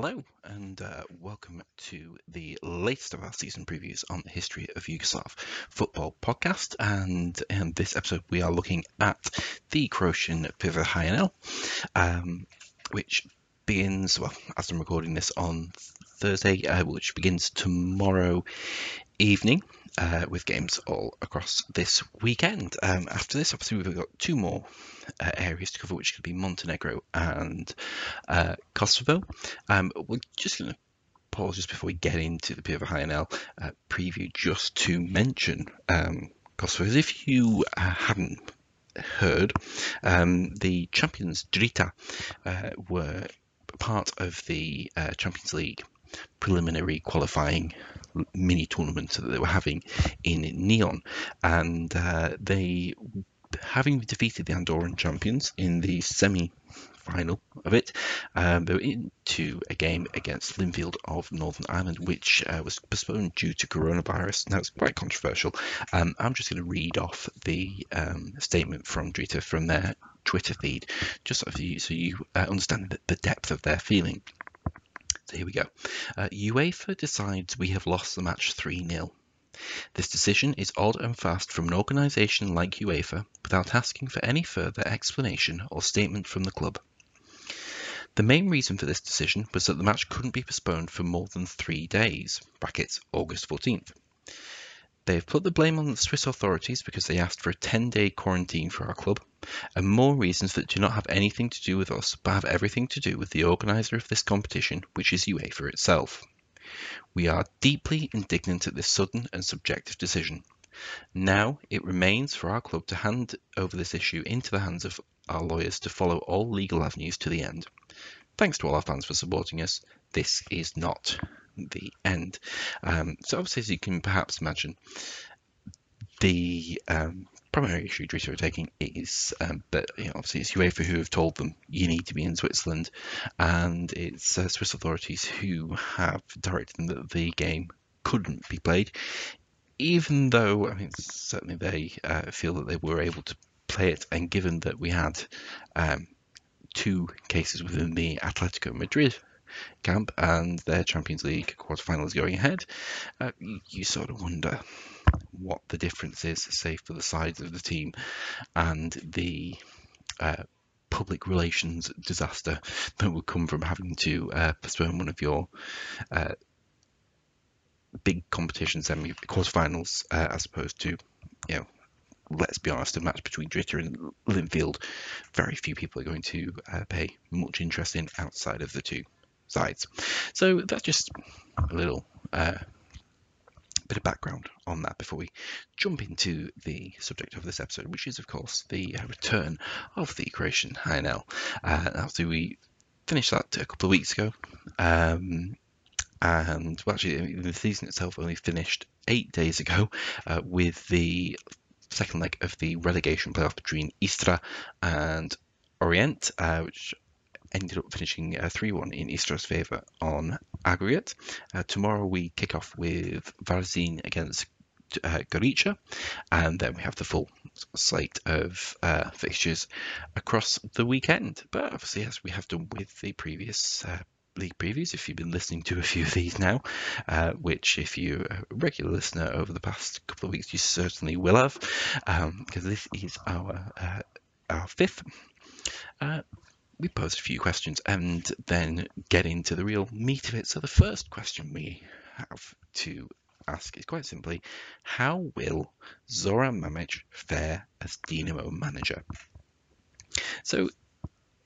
Hello, and uh, welcome to the latest of our season previews on the history of Yugoslav football podcast. And in this episode, we are looking at the Croatian Prva HNL, um, which begins, well, as I'm recording this on Thursday, uh, which begins tomorrow evening. Uh, with games all across this weekend. Um, after this, obviously, we've got two more uh, areas to cover, which could be Montenegro and uh, Kosovo. Um, we're just going to pause just before we get into the Prva HNL uh, preview, just to mention um, Kosovo. If you uh, hadn't heard, um, the champions Drita uh, were part of the uh, Champions League preliminary qualifying mini tournament that they were having in Nyon, and uh, they, having defeated the Andorran champions in the semi final of it. Um, they were into a game against Linfield of Northern Ireland, which uh, was postponed due to coronavirus. Now it's quite controversial. Um, I'm just going to read off the um, statement from Drita from their Twitter feed, just so you, so you uh, understand the, the depth of their feeling. So here we go. Uh, UEFA decides we have lost the match 3 0. This decision is odd and fast from an organisation like UEFA without asking for any further explanation or statement from the club. The main reason for this decision was that the match couldn't be postponed for more than three days brackets, August 14th. They have put the blame on the Swiss authorities because they asked for a 10 day quarantine for our club, and more reasons that do not have anything to do with us but have everything to do with the organiser of this competition, which is UEFA itself. We are deeply indignant at this sudden and subjective decision. Now it remains for our club to hand over this issue into the hands of our lawyers to follow all legal avenues to the end. Thanks to all our fans for supporting us. This is not the end. Um, so obviously, as you can perhaps imagine, the um, primary issue Drita are taking is um, that you know, obviously it's UEFA who have told them you need to be in Switzerland, and it's uh, Swiss authorities who have directed them that the game couldn't be played, even though I mean certainly they uh, feel that they were able to play it, and given that we had um, two cases within the Atletico Madrid camp and their Champions League quarterfinals going ahead, uh, you, sort of wonder what the difference is, say, for the sides of the team and the uh, public relations disaster that would come from having to uh, postpone one of your uh, big competition semi quarterfinals uh, as opposed to, you know, let's be honest, a match between Drita and Linfield, very few people are going to uh, pay much interest in outside of the two sides. So that's just a little uh, bit of background on that before we jump into the subject of this episode, which is, of course, the uh, return of the Croatian HNL. Uh, after we finished that a couple of weeks ago, um, and well, actually, the season itself only finished eight days ago uh, with the second leg of the relegation playoff between Istra and Orient, uh, which ended up finishing uh, 3 1 in Istra's favour on aggregate. Uh, tomorrow we kick off with Varaždin against uh, Gorica, and then we have the full slate of uh, fixtures across the weekend. But obviously, as we have done with the previous uh, league previews, if you've been listening to a few of these now, uh, which if you're a regular listener over the past couple of weeks, you certainly will have, um, because this is our uh, our fifth. We pose a few questions and then get into the real meat of it. So the first question we have to ask is quite simply, how will Zoran Mamic fare as Dinamo manager? So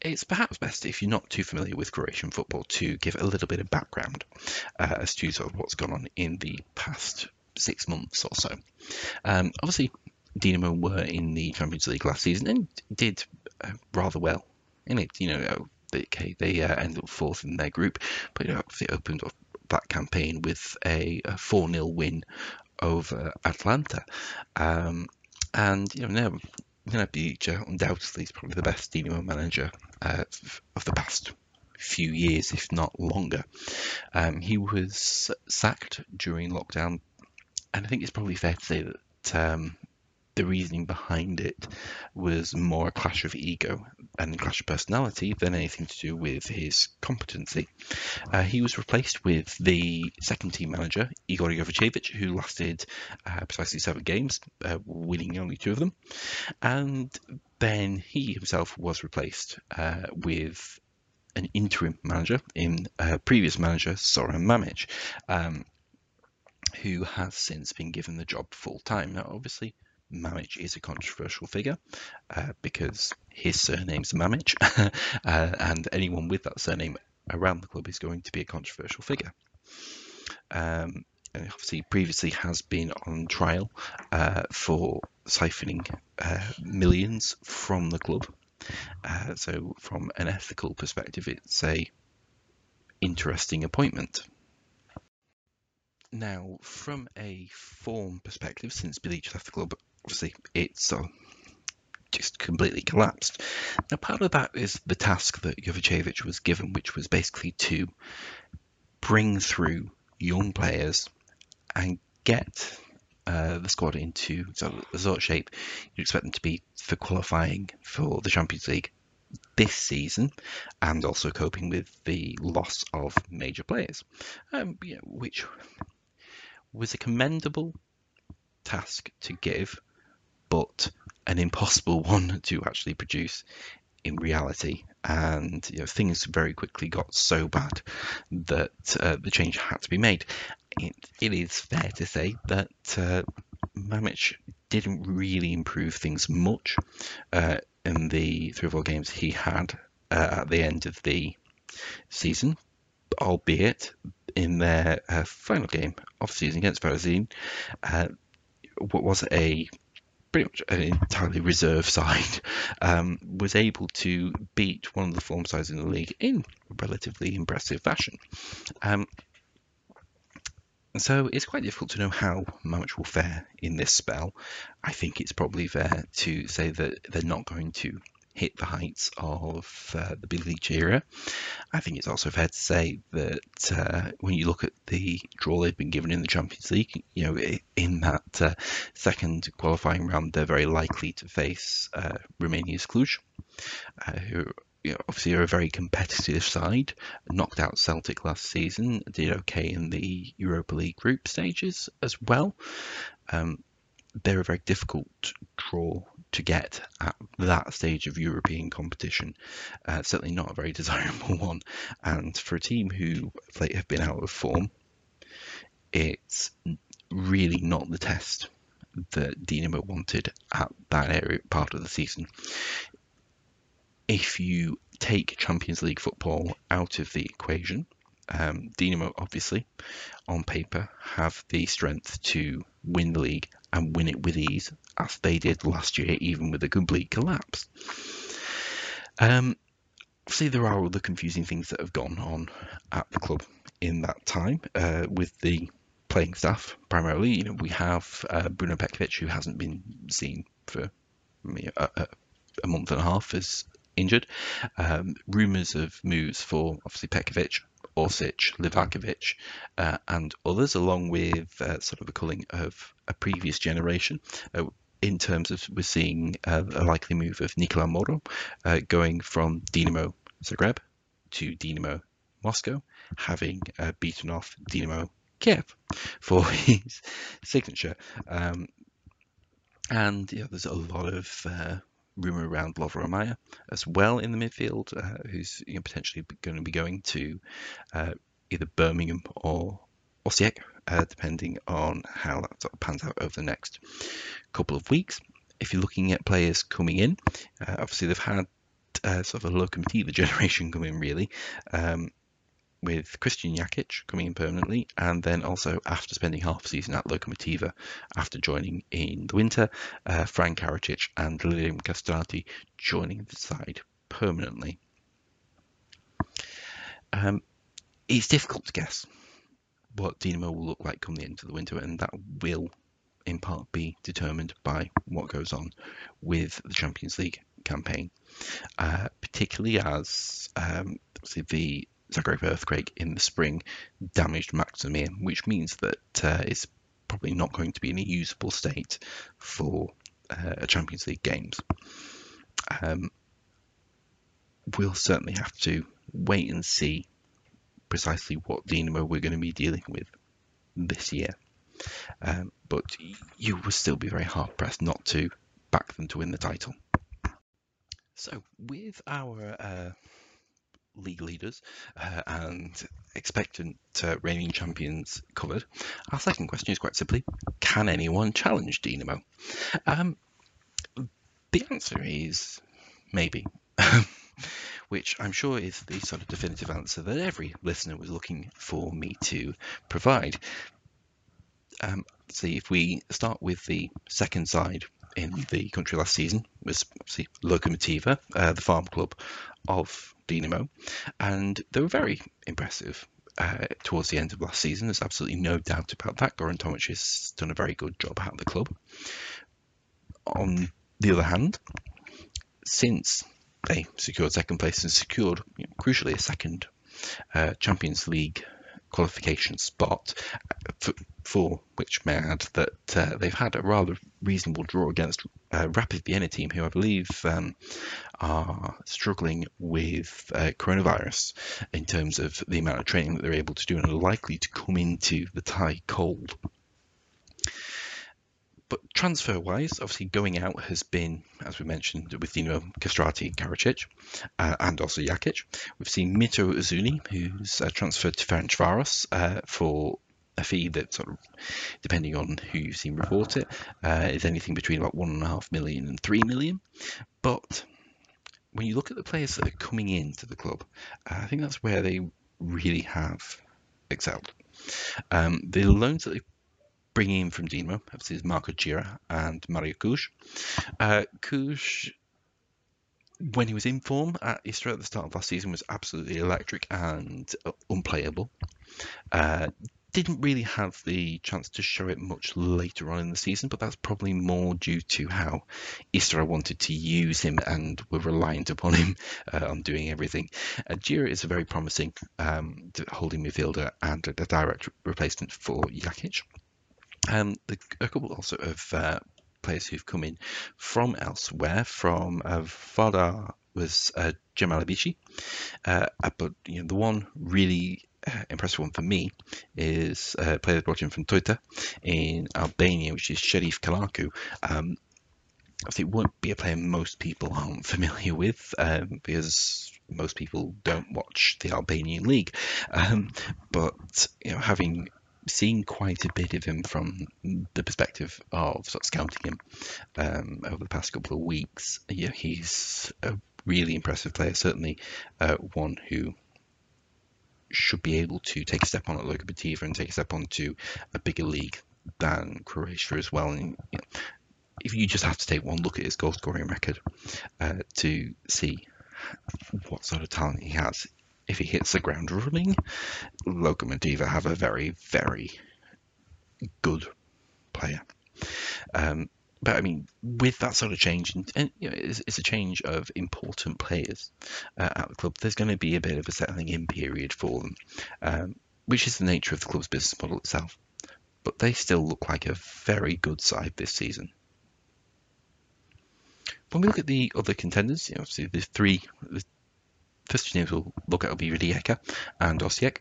it's perhaps best if you're not too familiar with Croatian football to give a little bit of background uh, as to sort of what's gone on in the past six months or so. Um, obviously, Dinamo were in the Champions League last season and did uh, rather well in it. You know, they, they uh, ended up fourth in their group, but you know, they opened up that campaign with a, a 4 0 win over Atalanta. Um, and, you know, now Nenad undoubtedly is probably the best Dinamo manager uh, of the past few years, if not longer. Um, he was sacked during lockdown, and I think it's probably fair to say that um, the reasoning behind it was more a clash of ego and clash of personality than anything to do with his competency. Uh, he was replaced with the second team manager, Igor Jovicevic, who lasted uh, precisely seven games, uh, winning only two of them. And then he himself was replaced uh, with an interim manager in uh, previous manager, Zoran Mamic. Um, who has since been given the job full time. Now, obviously, Mamic is a controversial figure uh, because his surname's Mamic, uh, and anyone with that surname around the club is going to be a controversial figure. Um, and obviously, previously has been on trial uh, for siphoning uh, millions from the club. Uh, so, from an ethical perspective, it's a interesting appointment. Now, from a form perspective, since Bjelica left the club obviously it's uh, just completely collapsed. Now, part of that is the task that Jovicevic was given, which was basically to bring through young players and get uh, the squad into sort of, the sort of shape you'd expect them to be for qualifying for the Champions League this season and also coping with the loss of major players, um, yeah, which was a commendable task to give but an impossible one to actually produce in reality. And you know, things very quickly got so bad that uh, the change had to be made. It, it is fair to say that uh, Mamic didn't really improve things much uh, in the three or four games he had uh, at the end of the season, albeit in their uh, final game of the season against Varaždin, uh, what was a pretty much an entirely reserve side, um, was able to beat one of the form sides in the league in relatively impressive fashion. Um, so it's quite difficult to know how Mamic will fare in this spell. I think it's probably fair to say that they're not going to hit the heights of uh, the league era. I think it's also fair to say that uh, when you look at the draw they've been given in the Champions League, you know, in that uh, second qualifying round, they're very likely to face uh, Romania's Cluj, uh, who you know, obviously are a very competitive side. Knocked out Celtic last season, did okay in the Europa League group stages as well. Um, they're a very difficult draw to get at that stage of European competition. Uh, certainly not a very desirable one. And for a team who have been out of form, it's really not the test that Dinamo wanted at that area part of the season. If you take Champions League football out of the equation, um, Dinamo obviously on paper have the strength to win the league and win it with ease, as they did last year, even with a complete collapse. Um, see, there are other confusing things that have gone on at the club in that time uh, with the playing staff primarily. You know, we have uh, Bruno Petkovic, who hasn't been seen for a, a, a month and a half, is injured. Um, rumours of moves for obviously Petkovic Orsic, Livakovic, uh, and others, along with uh, sort of a culling of a previous generation. Uh, in terms of we're seeing uh, a likely move of Nikola Moro uh, going from Dinamo Zagreb to Dinamo Moscow, having uh, beaten off Dinamo Kiev for his signature. Um, and yeah, there's a lot of rumour around Lovro as well in the midfield, uh, who's you know, potentially going to be going to uh, either Birmingham or Osijek, uh, depending on how that sort of pans out over the next couple of weeks. If you're looking at players coming in, uh, obviously they've had uh, sort of a locomotive generation come in really. Um, with Kristijan Jakic coming in permanently, and then also after spending half a season at Lokomotiva after joining in the winter, uh, Fran Karacic and Lirim Kastrati joining the side permanently. Um, it's difficult to guess what Dinamo will look like come the end of the winter, and that will in part be determined by what goes on with the Champions League campaign, uh, particularly as um, the Zagreb earthquake in the spring damaged Maksimir, which means that uh, it's probably not going to be in a usable state for uh, Champions League games. Um, we'll certainly have to wait and see precisely what Dinamo we're going to be dealing with this year. Um, but you will still be very hard pressed not to back them to win the title. So, with our uh, league leaders uh, and expectant uh, reigning champions covered, our second question is quite simply can anyone challenge Dinamo? Um, the answer is maybe. which I'm sure is the sort of definitive answer that every listener was looking for me to provide. Um, see, if we start with the second side in the country last season, was obviously Lokomotiva, uh, the farm club of Dinamo, and they were very impressive. Uh, towards the end of last season, there's absolutely no doubt about that. Goran Tomic has done a very good job at the club. On the other hand, since they secured second place and secured, you know, crucially, a second uh, Champions League qualification spot, for, for which may I add that uh, they've had a rather reasonable draw against uh, Rapid Vienna team, who I believe um, are struggling with uh, coronavirus in terms of the amount of training that they're able to do and are likely to come into the tie cold but transfer wise, obviously going out has been, as we mentioned, with Dino Kastrati and Karacic, uh, and also Jakic. We've seen Myrto Uzuni, who's uh, transferred to Ferencvaros uh, for a fee that sort of, depending on who you've seen report it, uh, is anything between about one and a half million and three million. But when you look at the players that are coming into the club, uh, I think that's where they really have excelled. Um, the loans that they bringing in from Dinamo, obviously, is Marco Đira and Mario Čuže. Uh, when he was in form at Istra at the start of last season, was absolutely electric and uh, unplayable. Uh, didn't really have the chance to show it much later on in the season, but that's probably more due to how Istra wanted to use him and were reliant upon him uh, on doing everything. Uh, Đira is a very promising um, holding midfielder and a direct replacement for Jakic. Um, the, a couple also of uh, players who've come in from elsewhere. From uh, Vardar was uh, Jamal uh, but you know the one really uh, impressive one for me is a player brought in from Teuta in Albania, which is Sherif Kallaku. Um, it won't be a player most people aren't familiar with um, because most people don't watch the Albanian league. Um, but you know, having seen quite a bit of him from the perspective of sort of scouting him um, over the past couple of weeks. Yeah, he's a really impressive player. Certainly, uh, one who should be able to take a step on at Lokomotiva and take a step onto a bigger league than Croatia as well. And you know, if you just have to take one look at his goal scoring record uh, to see what sort of talent he has, if he hits the ground running, Lokomotiva have a very, very good player. Um, but I mean, with that sort of change, and, and you know, it's, it's, a change of important players uh, at the club. There's going to be a bit of a settling in period for them, um, which is the nature of the club's business model itself. But they still look like a very good side this season. When we look at the other contenders, you know, obviously the three, the first two names we'll look at will be Rijeka and Osijek.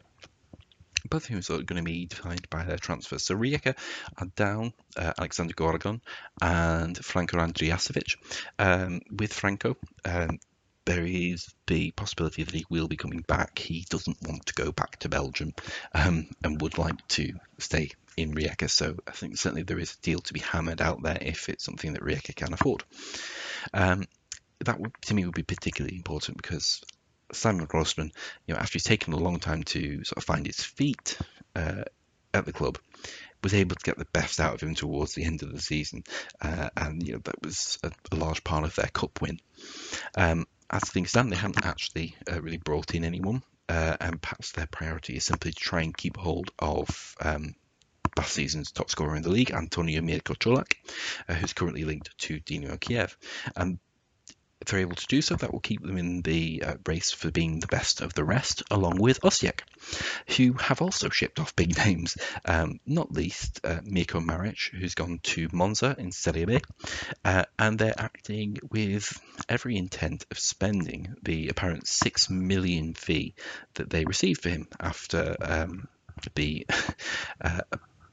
Both of whom are going to be defined by their transfers. So Rijeka are down uh, Alexander Gorgon and Franko Andrijasevic. Um, with Franko, um, there is the possibility that he will be coming back. He doesn't want to go back to Belgium um, and would like to stay in Rijeka. So I think certainly there is a deal to be hammered out there if it's something that Rijeka can afford. Um, that would, to me would be particularly important because Simon Rožman, you know, after he's taken a long time to sort of find his feet uh, at the club, was able to get the best out of him towards the end of the season, uh, and you know that was a, a, large part of their cup win. Um, as things stand, they haven't actually uh, really brought in anyone, uh, and perhaps their priority is simply to try and keep hold of. Um, last season's top scorer in the league, Antonio Mirko Čolak, uh, who's currently linked to Dynamo Kiev. Um, if they're able to do so, that will keep them in the uh, race for being the best of the rest, along with Osijek, who have also shipped off big names, um, not least uh, Mirko Maric, who's gone to Monza in Serie B, uh, and they're acting with every intent of spending the apparent six million fee that they received for him after um, the uh,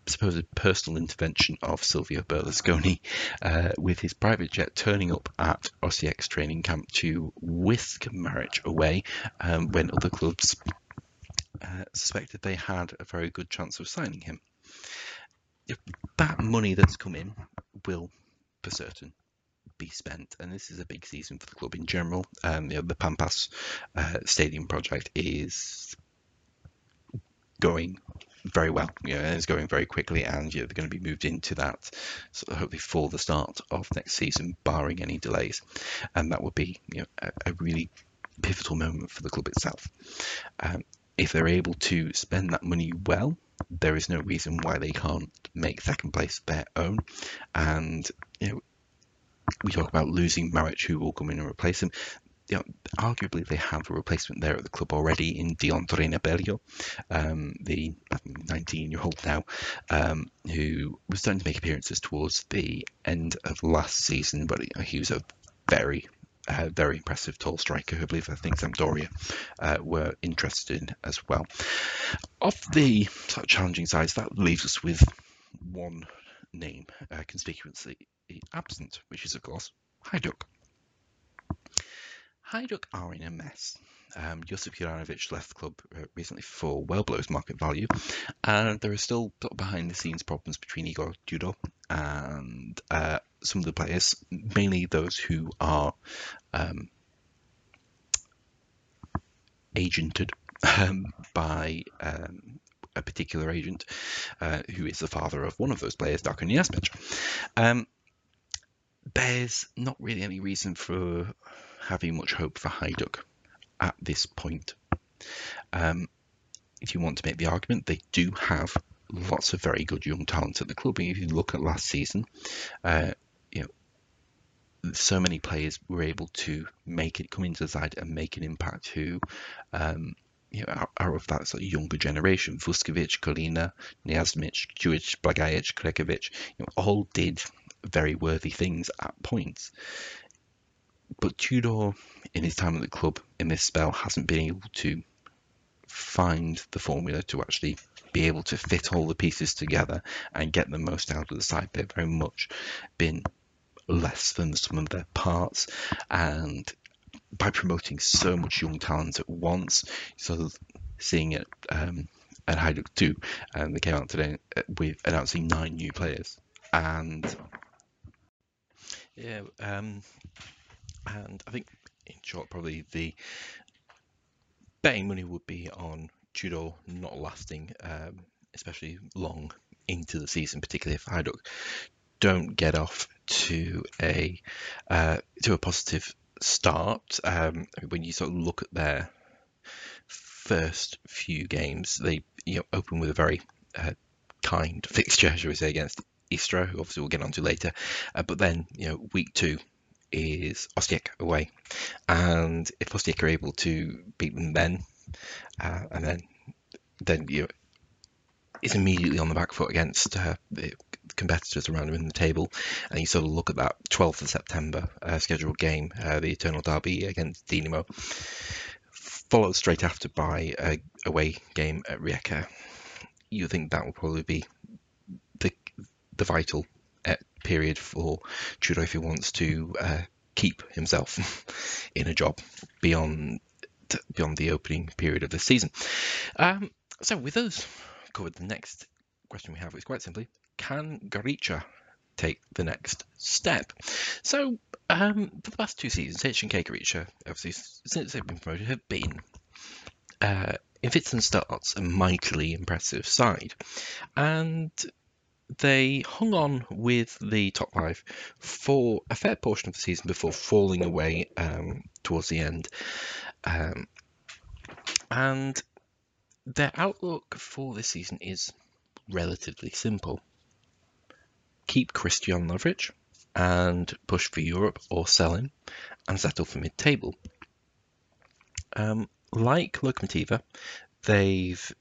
supposed personal intervention of Silvio Berlusconi uh, with his private jet turning up at Osijek's training camp to whisk Maric away um, when other clubs uh, suspected they had a very good chance of signing him. If that money that's come in will, for certain, be spent, and this is a big season for the club in general. Um, you know, the Pampas uh, Stadium project is going very well. You know, it's going very quickly, and you know, they're going to be moved into that sort of hopefully for the start of next season, barring any delays. And that would be you know, a, a really pivotal moment for the club itself. Um, if they're able to spend that money well, there is no reason why they can't make second place their own. And you know, we talk about losing Maric, who will come in and replace him you know, arguably they have a replacement there at the club already in Dion Torreira um, the 19-year-old now, um, who was starting to make appearances towards the end of last season, but he was a very uh, very impressive tall striker who I believe I think Sampdoria uh, were interested in as well. Of the sort of challenging sides, that leaves us with one name uh, conspicuously absent, which is of course Hajduk. Hajduk are in a mess. Um, Josip Juranovic left the club uh, recently for well below his market value, and there are still behind the scenes problems between Igor Tudor and uh, some of the players, mainly those who are um, agented um, by um, a particular agent uh, who is the father of one of those players, Darko Nejašmić. Um, there's not really any reason for having much hope for Hajduk at this point. Um, if you want to make the argument, they do have lots of very good young talent at the club. If you look at last season, uh, you know, so many players were able to make it come into the side and make an impact who um, you know, are, are, of that sort of younger generation. Vuskovic, Kolina, Nejašmić, Juic, Blagajic, Krekovic, you know, all did very worthy things at points. But Tudor, in his time at the club in this spell, hasn't been able to find the formula to actually be able to fit all the pieces together and get the most out of the side. They've very much been less than some of their parts, and by promoting so much young talent at once, so seeing it um, at Hajduk 2, and they came out today uh, with announcing nine new players, and yeah, um, and I think in short, probably the betting money would be on Tudor not lasting, um, especially long into the season, particularly if Hajduk don't get off to a uh, to a positive start. Um, when you sort of look at their first few games, they you know open with a very uh, kind fixture, shall we say, against Istra, who obviously we'll get onto later. Uh, but then you know week two is Osijek away, and if Osijek are able to beat them then, uh, and then then you is immediately on the back foot against uh, the competitors around him in the table, and you sort of look at that 12th of September uh, scheduled game, uh, the Eternal Derby against Dinamo, followed straight after by a away game at Rijeka. You think that will probably be the the vital period for Tudor if he wants to uh, keep himself in a job beyond beyond the opening period of the season. Um, so with those covered, the next question we have is quite simply, can Gorica take the next step? So um, for the past two seasons, HNK Gorica, obviously since they've been promoted, have been uh, in fits and starts a mightily impressive side. And they hung on with the top five for a fair portion of the season before falling away um, towards the end. Um, and their outlook for this season is relatively simple. Keep Kristijan Lovric, and push for Europe or sell him and settle for mid-table. Um, like Lokomotiva, they've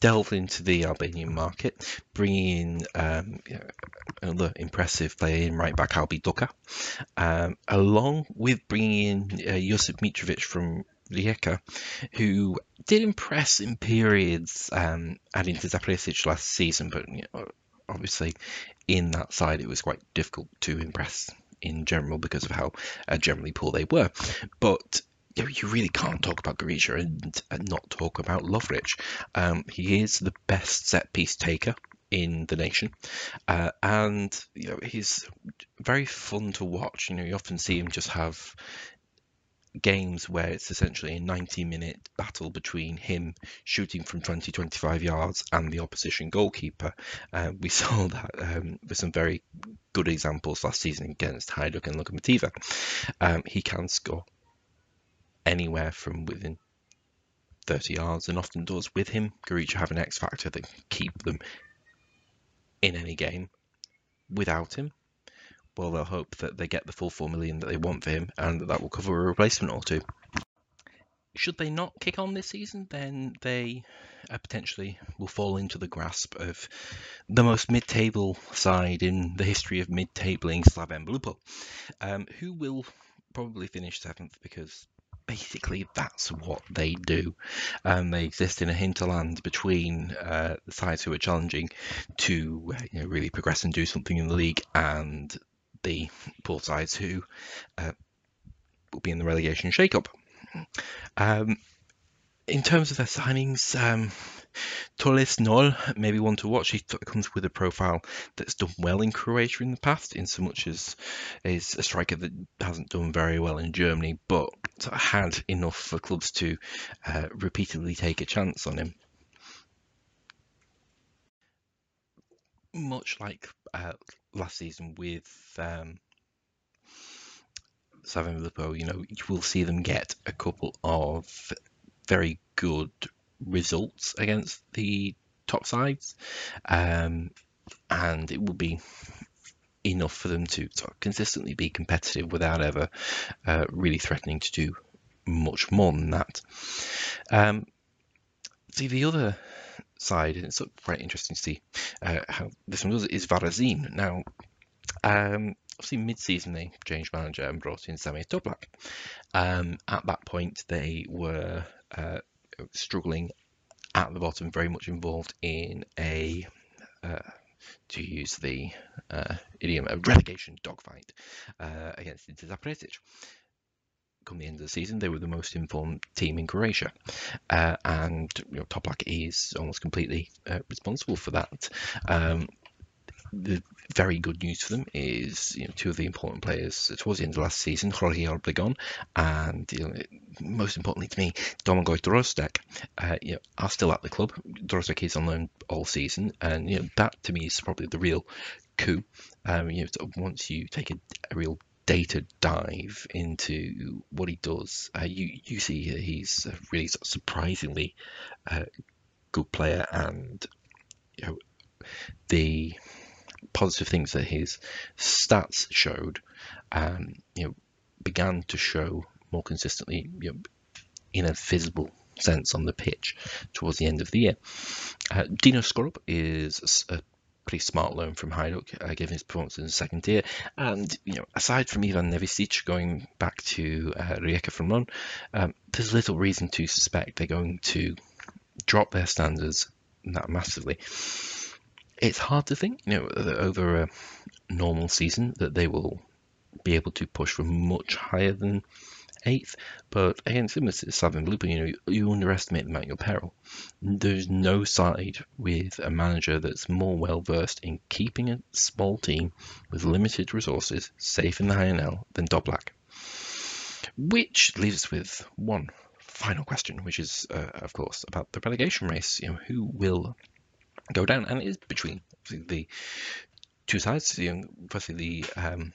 delved into the Albanian market, bringing in um, another impressive player in right back Albi Doka, um, along with bringing in uh, Josip Mitrovic from Rijeka, who did impress in periods um, adding to Zapresic last season, but you know, obviously in that side it was quite difficult to impress in general because of how uh, generally poor they were. But you, really can't talk about Gorica and, and not talk about Lovric. Um, he is the best set piece taker in the nation, uh, and you know he's very fun to watch. You know, you often see him just have games where it's essentially a 90 minute battle between him shooting from 20 25 yards and the opposition goalkeeper uh, we saw that um, with some very good examples last season against Hajduk and Lokomotiva um, he can score anywhere from within 30 yards and often does with him. Gorica have an X factor that can keep them in any game without him. Well, they'll hope that they get the full 4 million that they want for him and that that will cover a replacement or two. Should they not kick on this season, then they uh, potentially will fall into the grasp of the most mid-table side in the history of mid-tabling Slaven Belupo, um, who will probably finish seventh because basically that's what they do. Um, they exist in a hinterland between uh, the sides who are challenging to you know, really progress and do something in the league and the poor sides who uh, will be in the relegation shake-up. Um, in terms of their signings, um, Tolis Nol, maybe one to watch. He comes with a profile that's done well in Croatia in the past, in so much as is a striker that hasn't done very well in Germany, but had enough for clubs to uh, repeatedly take a chance on him. Much like uh, last season with um, Belupo, you know, you will see them get a couple of very good results against the top sides, um, and it will be enough for them to sort of consistently be competitive without ever uh, really threatening to do much more than that. Um, see, the other side, and it's quite interesting to see uh, how this one does it, is Varaždin. Now, um, obviously mid-season they changed manager and brought in Samir Toplak. Um, at that point, they were uh, struggling at the bottom, very much involved in a uh, to use the uh, idiom, a relegation dogfight uh, against Inter Zapresic come the end of the season, they were the most informed team in Croatia, uh, and you know, Toplak is almost completely uh, responsible for that. Um, the very good news for them is you know two of the important players towards the end of last season, Jorge Obregon, and you know, most importantly to me, Domagoj Drozdak, uh, you know, are still at the club. Drozdak is on loan all season, and you know that to me is probably the real coup. Um, you know, once you take a, a real data dive into what he does, uh, you you see he's a really surprisingly uh, good player, and you know the positive things that his stats showed, um, you know, began to show more consistently, you know, in a visible sense on the pitch towards the end of the year. Uh, Dino Skorup is a pretty smart loan from Hajduk, uh, given his performance in the second tier. And you know, aside from Ivan Nevistić going back to uh, Rijeka from loan, um, there's little reason to suspect they're going to drop their standards that massively. It's hard to think, you know, over a normal season that they will be able to push for much higher than eighth. But again, similar to Slaven Belupo, you know, you underestimate them at your peril. There's no side with a manager that's more well versed in keeping a small team with limited resources safe in the HNL than Toplak. Which leaves us with one final question, which is, uh, of course, about the relegation race. You know, who will go down? And it is between the two sides. You know, firstly, the um,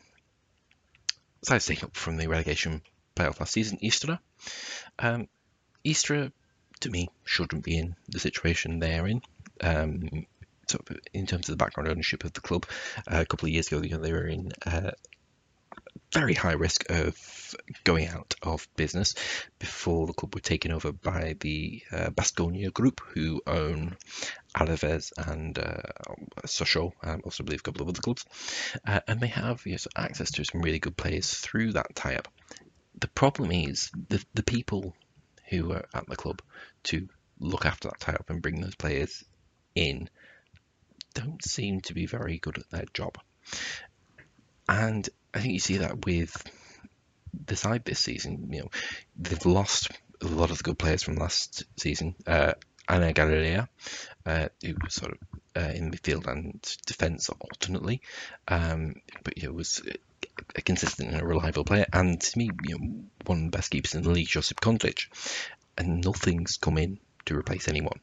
sides taking up from the relegation playoff last season, Istra. Um, Istra, to me, shouldn't be in the situation they're in. Um, in terms of the background ownership of the club, uh, a couple of years ago, you know, they were in uh, very high risk of going out of business before the club were taken over by the uh, Baskonia group, who own Alaves and uh, Sochaux, also believe a couple of other clubs, uh, and they have yes, access to some really good players through that tie-up. The problem is the the people who are at the club to look after that tie-up and bring those players in don't seem to be very good at their job. And I think you see that with the side this season. You know, they've lost a lot of the good players from last season. Uh, Einar Galilea, uh, who was sort of uh, in midfield and defence alternately, um, but you know, was a consistent and a reliable player. And to me, you know, one of the best keepers in the league, Josip Kontric, and nothing's come in to replace anyone.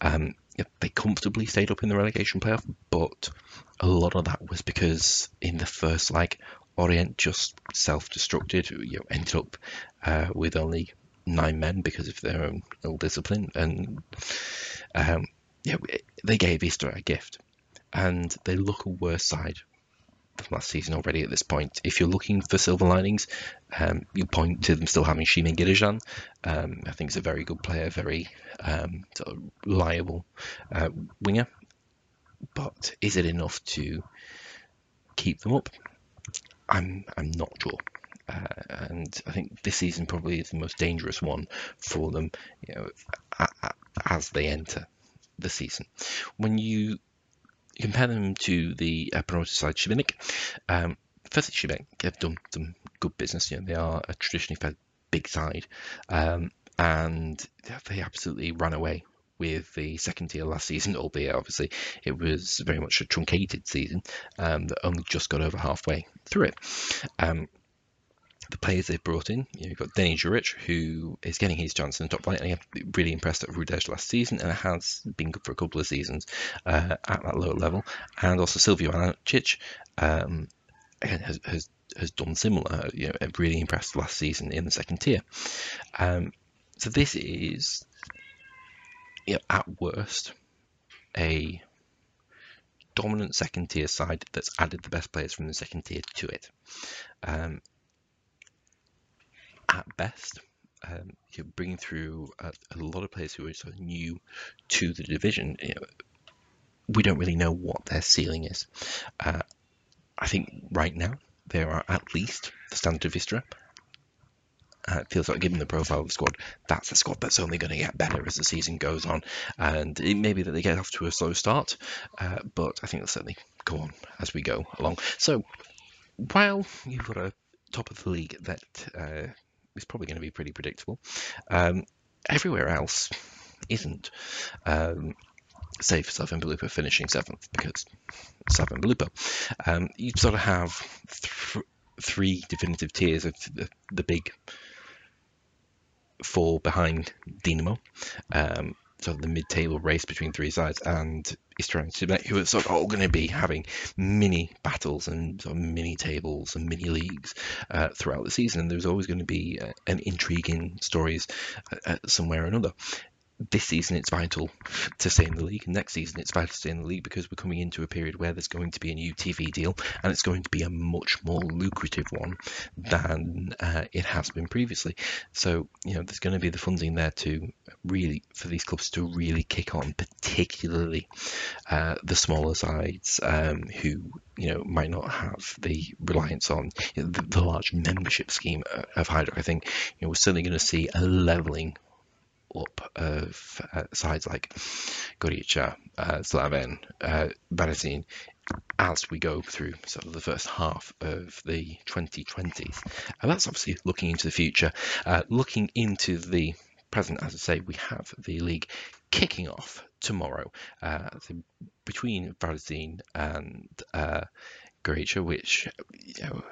Um, they comfortably stayed up in the relegation playoff, but a lot of that was because in the first leg, Orient just self-destructed. You know, ended up uh, with only nine men because of their own ill discipline, and um, yeah, they gave Istra a gift, and they look a worse side from last season already at this point. If you're looking for silver linings, um, you point to them still having Šime Gržan. Um, I think he's a very good player, very um, sort of reliable uh, winger. But is it enough to keep them up? I'm I'm not sure. Uh, and I think this season probably is the most dangerous one for them, you know, as they enter the season. When you compare them to the uh, promoted side Šibenik, um, firstly Šibenik have done some good business. You know, they are a traditionally fairly big side, um, and they absolutely ran away with the second tier last season, albeit obviously it was very much a truncated season um, that only just got over halfway through it. Um, the players they've brought in, you have got Denny Juric, who is getting his chance in the top flight, and he really impressed at Rudeš last season, and has been good for a couple of seasons uh, at that lower level. And also Silvio Anacic um, has, has has done similar, you know, really impressed last season in the second tier. Um, so this is at worst, a dominant second tier side that's added the best players from the second tier to it. Um, at best, um, you're bringing through a, a, lot of players who are sort of new to the division. You know, we don't really know what their ceiling is. Uh, I think right now there are at least the standard of Istra uh, it feels like given the profile of the squad, that's a squad that's only going to get better as the season goes on. And it may be that they get off to a slow start, uh, but I think they'll certainly go on as we go along. So while you've got a top of the league that uh, is probably going to be pretty predictable, um, everywhere else isn't. Um, for Slaven Belupo finishing seventh because Slaven Belupo. Um, you sort of have th- three definitive tiers of the, the big four behind Dinamo. Um, sort of the mid-table race between three sides and Eastern who are sort of all going to be having mini battles and sort of mini tables and mini leagues uh, throughout the season. And there's always going to be uh, an intriguing stories uh, somewhere or another this season it's vital to stay in the league. Next season it's vital to stay in the league because we're coming into a period where there's going to be a new TV deal and it's going to be a much more lucrative one than uh, it has been previously. So you know there's going to be the funding there to really for these clubs to really kick on, particularly uh, the smaller sides um, who you know might not have the reliance on you know, the, the, large membership scheme of Hajduk. I think you know we're certainly going to see a leveling up of uh, sides like Gorica, uh, Slaven, uh, as we go through sort of the first half of the 2020s. And that's obviously looking into the future. Uh, looking into the present, as I say, we have the league kicking off tomorrow uh, between Varaždin and uh, Gorica, which, you know,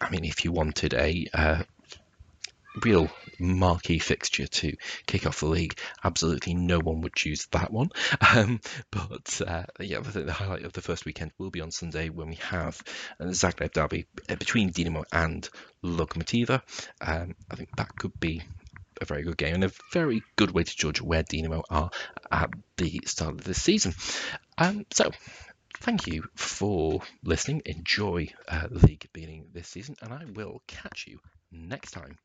I mean, if you wanted a uh, real marquee fixture to kick off the league. Absolutely no one would choose that one. Um, but uh, yeah, I think the highlight of the first weekend will be on Sunday when we have the Zagreb derby uh, between Dinamo and Lokomotiva. Um, I think that could be a very good game and a very good way to judge where Dinamo are at the start of the season. Um, so thank you for listening. Enjoy uh, the league beginning this season, and I will catch you next time.